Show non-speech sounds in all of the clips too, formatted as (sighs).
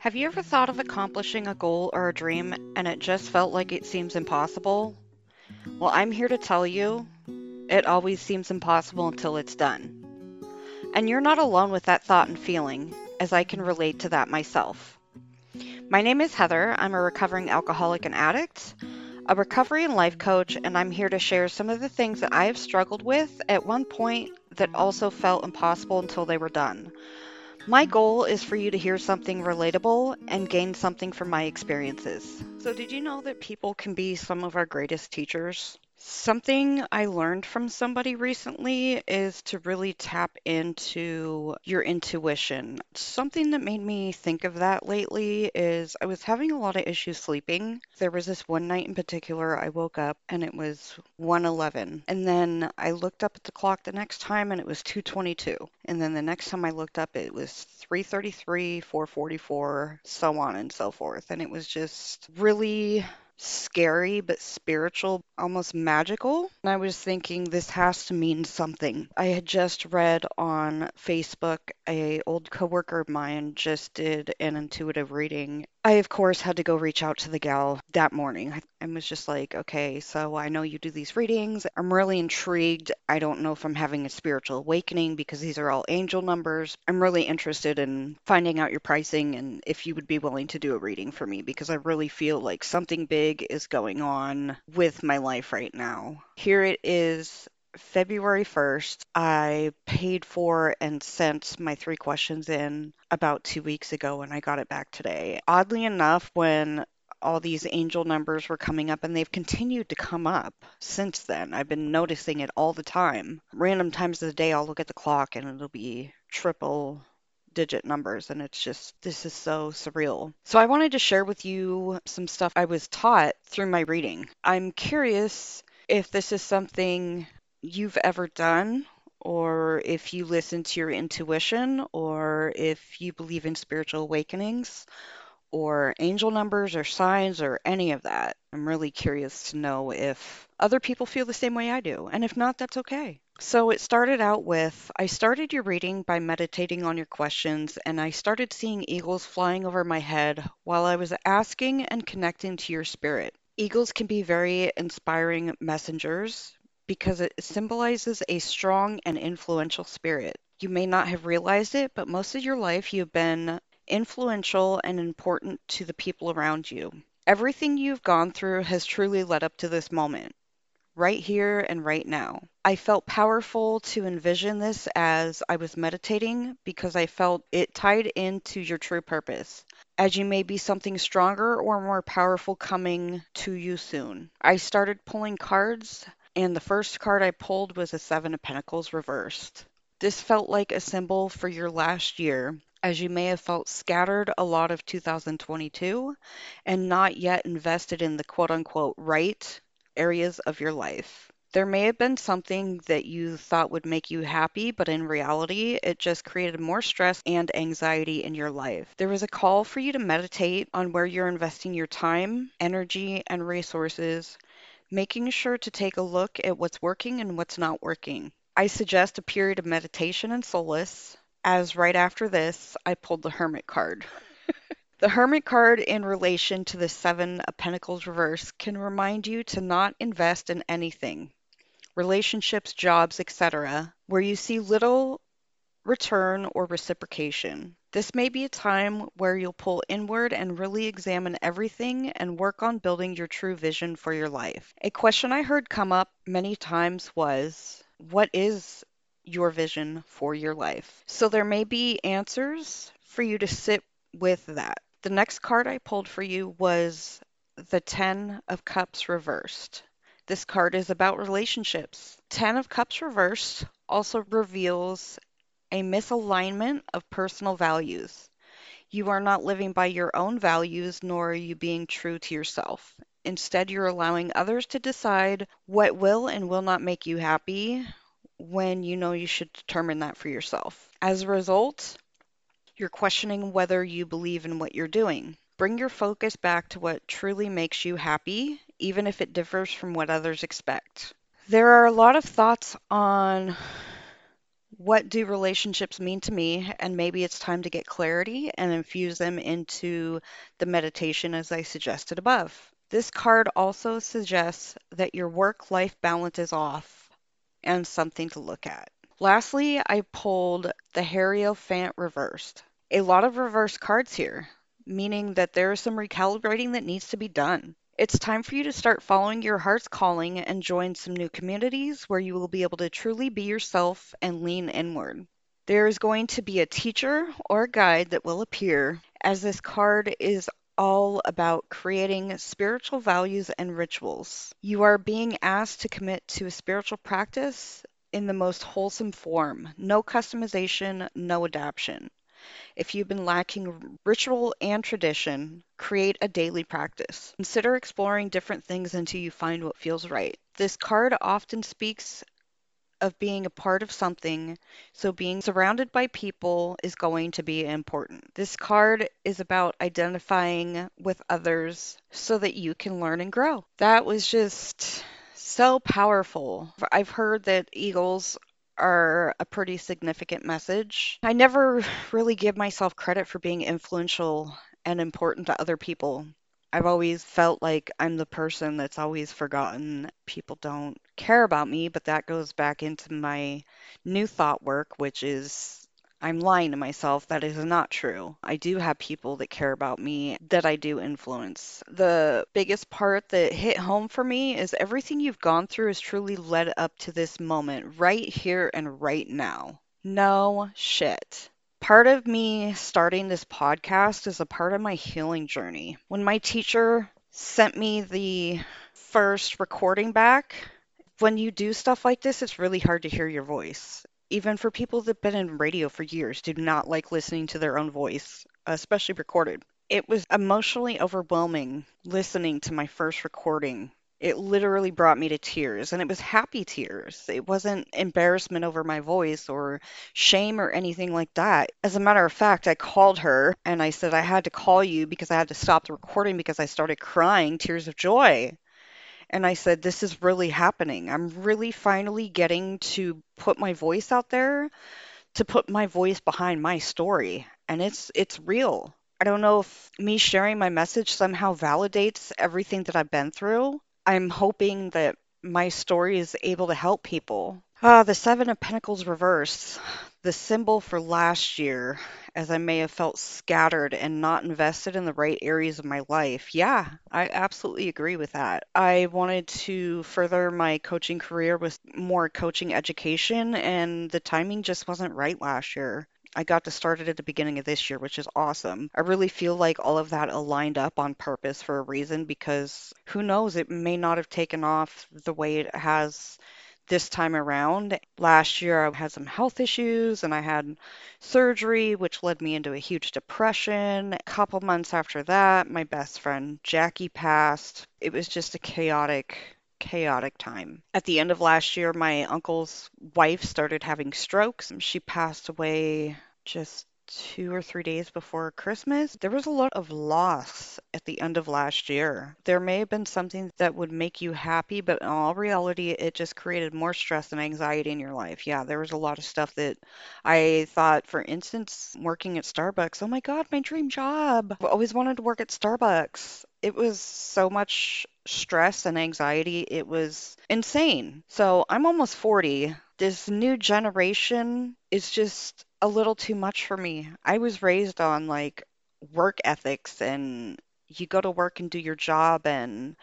Have you ever thought of accomplishing a goal or a dream and it just felt like it seems impossible? Well, I'm here to tell you it always seems impossible until it's done. And you're not alone with that thought and feeling, as I can relate to that myself. My name is Heather. I'm a recovering alcoholic and addict, a recovery and life coach, and I'm here to share some of the things that I have struggled with at one point that also felt impossible until they were done. My goal is for you to hear something relatable and gain something from my experiences. So, did you know that people can be some of our greatest teachers? Something I learned from somebody recently is to really tap into your intuition. Something that made me think of that lately is I was having a lot of issues sleeping. There was this one night in particular I woke up and it was 1:11. And then I looked up at the clock the next time and it was 2:22. And then the next time I looked up it was 3:33, 4:44, so on and so forth. And it was just really scary but spiritual, almost magical. And I was thinking this has to mean something. I had just read on Facebook a old coworker of mine just did an intuitive reading. I of course had to go reach out to the gal that morning. I was just like, okay, so I know you do these readings. I'm really intrigued. I don't know if I'm having a spiritual awakening because these are all angel numbers. I'm really interested in finding out your pricing and if you would be willing to do a reading for me because I really feel like something big is going on with my life right now. Here it is February 1st, I paid for and sent my three questions in about two weeks ago, and I got it back today. Oddly enough, when all these angel numbers were coming up, and they've continued to come up since then. I've been noticing it all the time. Random times of the day, I'll look at the clock and it'll be triple digit numbers and it's just this is so surreal. So I wanted to share with you some stuff I was taught through my reading. I'm curious if this is something you've ever done or if you listen to your intuition or if you believe in spiritual awakenings or angel numbers or signs or any of that. I'm really curious to know if other people feel the same way I do. And if not, that's okay. So it started out with I started your reading by meditating on your questions, and I started seeing eagles flying over my head while I was asking and connecting to your spirit. Eagles can be very inspiring messengers because it symbolizes a strong and influential spirit. You may not have realized it, but most of your life you've been influential and important to the people around you. Everything you've gone through has truly led up to this moment, right here and right now. I felt powerful to envision this as I was meditating because I felt it tied into your true purpose, as you may be something stronger or more powerful coming to you soon. I started pulling cards, and the first card I pulled was a Seven of Pentacles reversed. This felt like a symbol for your last year as you may have felt scattered a lot of 2022 and not yet invested in the quote unquote right areas of your life. There may have been something that you thought would make you happy, but in reality, it just created more stress and anxiety in your life. There was a call for you to meditate on where you're investing your time, energy, and resources, making sure to take a look at what's working and what's not working. I suggest a period of meditation and solace, as right after this, I pulled the Hermit card. (laughs) the Hermit card, in relation to the Seven of Pentacles reverse, can remind you to not invest in anything relationships, jobs, etc., where you see little return or reciprocation. This may be a time where you'll pull inward and really examine everything and work on building your true vision for your life. A question I heard come up many times was What is your vision for your life. So there may be answers for you to sit with that. The next card I pulled for you was the 10 of Cups reversed. This card is about relationships. 10 of Cups reversed also reveals a misalignment of personal values. You are not living by your own values, nor are you being true to yourself. Instead, you're allowing others to decide what will and will not make you happy, when you know you should determine that for yourself. As a result, you're questioning whether you believe in what you're doing. Bring your focus back to what truly makes you happy, even if it differs from what others expect. There are a lot of thoughts on what do relationships mean to me? And maybe it's time to get clarity and infuse them into the meditation as I suggested above. This card also suggests that your work life balance is off and something to look at. Lastly, I pulled the Hierophant reversed. A lot of reverse cards here, meaning that there is some recalibrating that needs to be done. It's time for you to start following your heart's calling and join some new communities where you will be able to truly be yourself and lean inward. There is going to be a teacher or a guide that will appear, as this card is all about creating spiritual values and rituals. You are being asked to commit to a spiritual practice in the most wholesome form. No customization, no adaptation. If you've been lacking ritual and tradition, create a daily practice. Consider exploring different things until you find what feels right. This card often speaks of being a part of something, so being surrounded by people is going to be important. This card is about identifying with others so that you can learn and grow. That was just so powerful. I've heard that eagles are a pretty significant message. I never (sighs) really give myself credit for being influential and important to other people. I've always felt like I'm the person that's always forgotten. People don't care about me, but that goes back into my new thought work, which is I'm lying to myself. That is not true. I do have people that care about me that I do influence. The biggest part that hit home for me is everything you've gone through has truly led up to this moment right here and right now. No shit. Part of me starting this podcast is a part of my healing journey. When my teacher sent me the first recording back, when you do stuff like this, it's really hard to hear your voice even for people that've been in radio for years, do not like listening to their own voice, especially recorded. It was emotionally overwhelming listening to my first recording. It literally brought me to tears, and it was happy tears. It wasn't embarrassment over my voice or shame or anything like that. As a matter of fact, I called her and I said I had to call you because I had to stop the recording because I started crying tears of joy and I said, This is really happening. I'm really finally getting to put my voice out there, to put my voice behind my story. And it's it's real. I don't know if me sharing my message somehow validates everything that I've been through. I'm hoping that my story is able to help people. Ah, the Seven of Pentacles reversed, the symbol for last year, as I may have felt scattered and not invested in the right areas of my life. Yeah, I absolutely agree with that. I wanted to further my coaching career with more coaching education, and the timing just wasn't right last year. I got to start it at the beginning of this year, which is awesome. I really feel like all of that aligned up on purpose for a reason because who knows, it may not have taken off the way it has this time around. Last year, I had some health issues and I had surgery, which led me into a huge depression. A couple months after that, my best friend Jackie passed. It was just a chaotic chaotic time. At the end of last year, my uncle's wife started having strokes. And she passed away just two or three days before Christmas, there was a lot of loss at the end of last year. There may have been something that would make you happy, but in all reality, it just created more stress and anxiety in your life. Yeah, there was a lot of stuff that I thought, for instance, working at Starbucks, oh my God, my dream job. I always wanted to work at Starbucks. It was so much stress and anxiety. It was insane. So I'm almost 40. This new generation is just a little too much for me. I was raised on like work ethics and you go to work and do your job and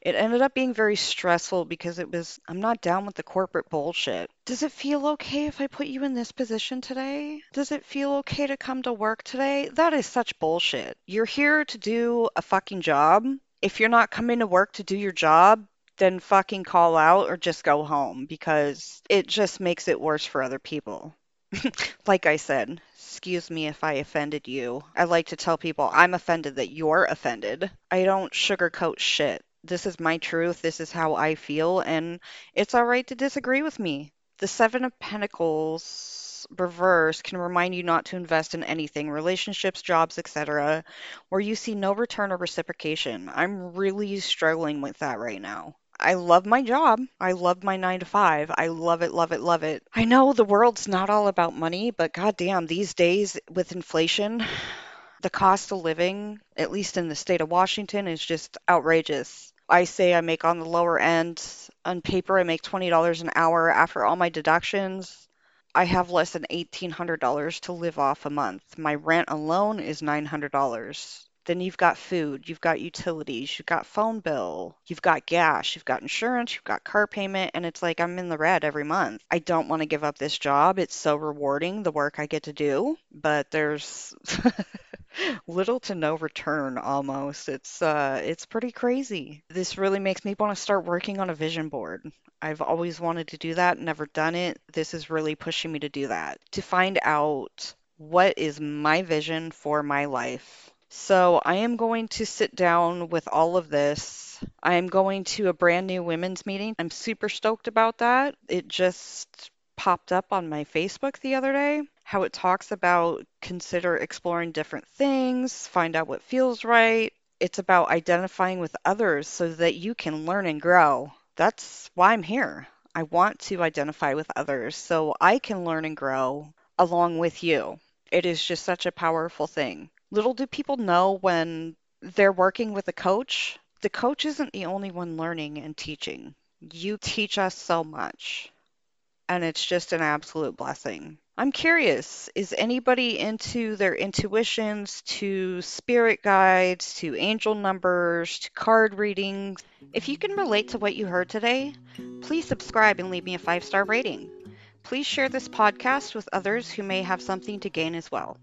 it ended up being very stressful because it was I'm not down with the corporate bullshit. Does it feel okay if I put you in this position today? Does it feel okay to come to work today? That is such bullshit. You're here to do a fucking job. If you're not coming to work to do your job, then fucking call out or just go home because it just makes it worse for other people. (laughs) like I said, excuse me if I offended you. I like to tell people I'm offended that you're offended. I don't sugarcoat shit. This is my truth. This is how I feel. And it's all right to disagree with me. The Seven of Pentacles reverse can remind you not to invest in anything relationships, jobs, etc., where you see no return or reciprocation. I'm really struggling with that right now. I love my job. I love my nine to five. I love it, love it, love it. I know the world's not all about money, but goddamn, these days with inflation, the cost of living, at least in the state of Washington, is just outrageous. I say I make on the lower end. On paper, I make $20 an hour after all my deductions. I have less than $1,800 to live off a month. My rent alone is $900. Then you've got food, you've got utilities, you've got phone bill, you've got gas, you've got insurance, you've got car payment, and it's like I'm in the red every month. I don't want to give up this job. It's so rewarding, the work I get to do, but there's (laughs) little to no return almost. It's uh it's pretty crazy. This really makes me want to start working on a vision board. I've always wanted to do that, never done it. This is really pushing me to do that. To find out what is my vision for my life. So I am going to sit down with all of this. I am going to a brand new women's meeting. I'm super stoked about that. It just popped up on my Facebook the other day how it talks about consider exploring different things, find out what feels right. It's about identifying with others so that you can learn and grow. That's why I'm here. I want to identify with others so I can learn and grow along with you. It is just such a powerful thing. Little do people know when they're working with a coach, the coach isn't the only one learning and teaching. You teach us so much, and it's just an absolute blessing. I'm curious, is anybody into their intuitions, to spirit guides, to angel numbers, to card readings? If you can relate to what you heard today, please subscribe and leave me a five star rating. Please share this podcast with others who may have something to gain as well.